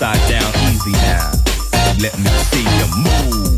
Upside down, easy now. Let me see you move. Move.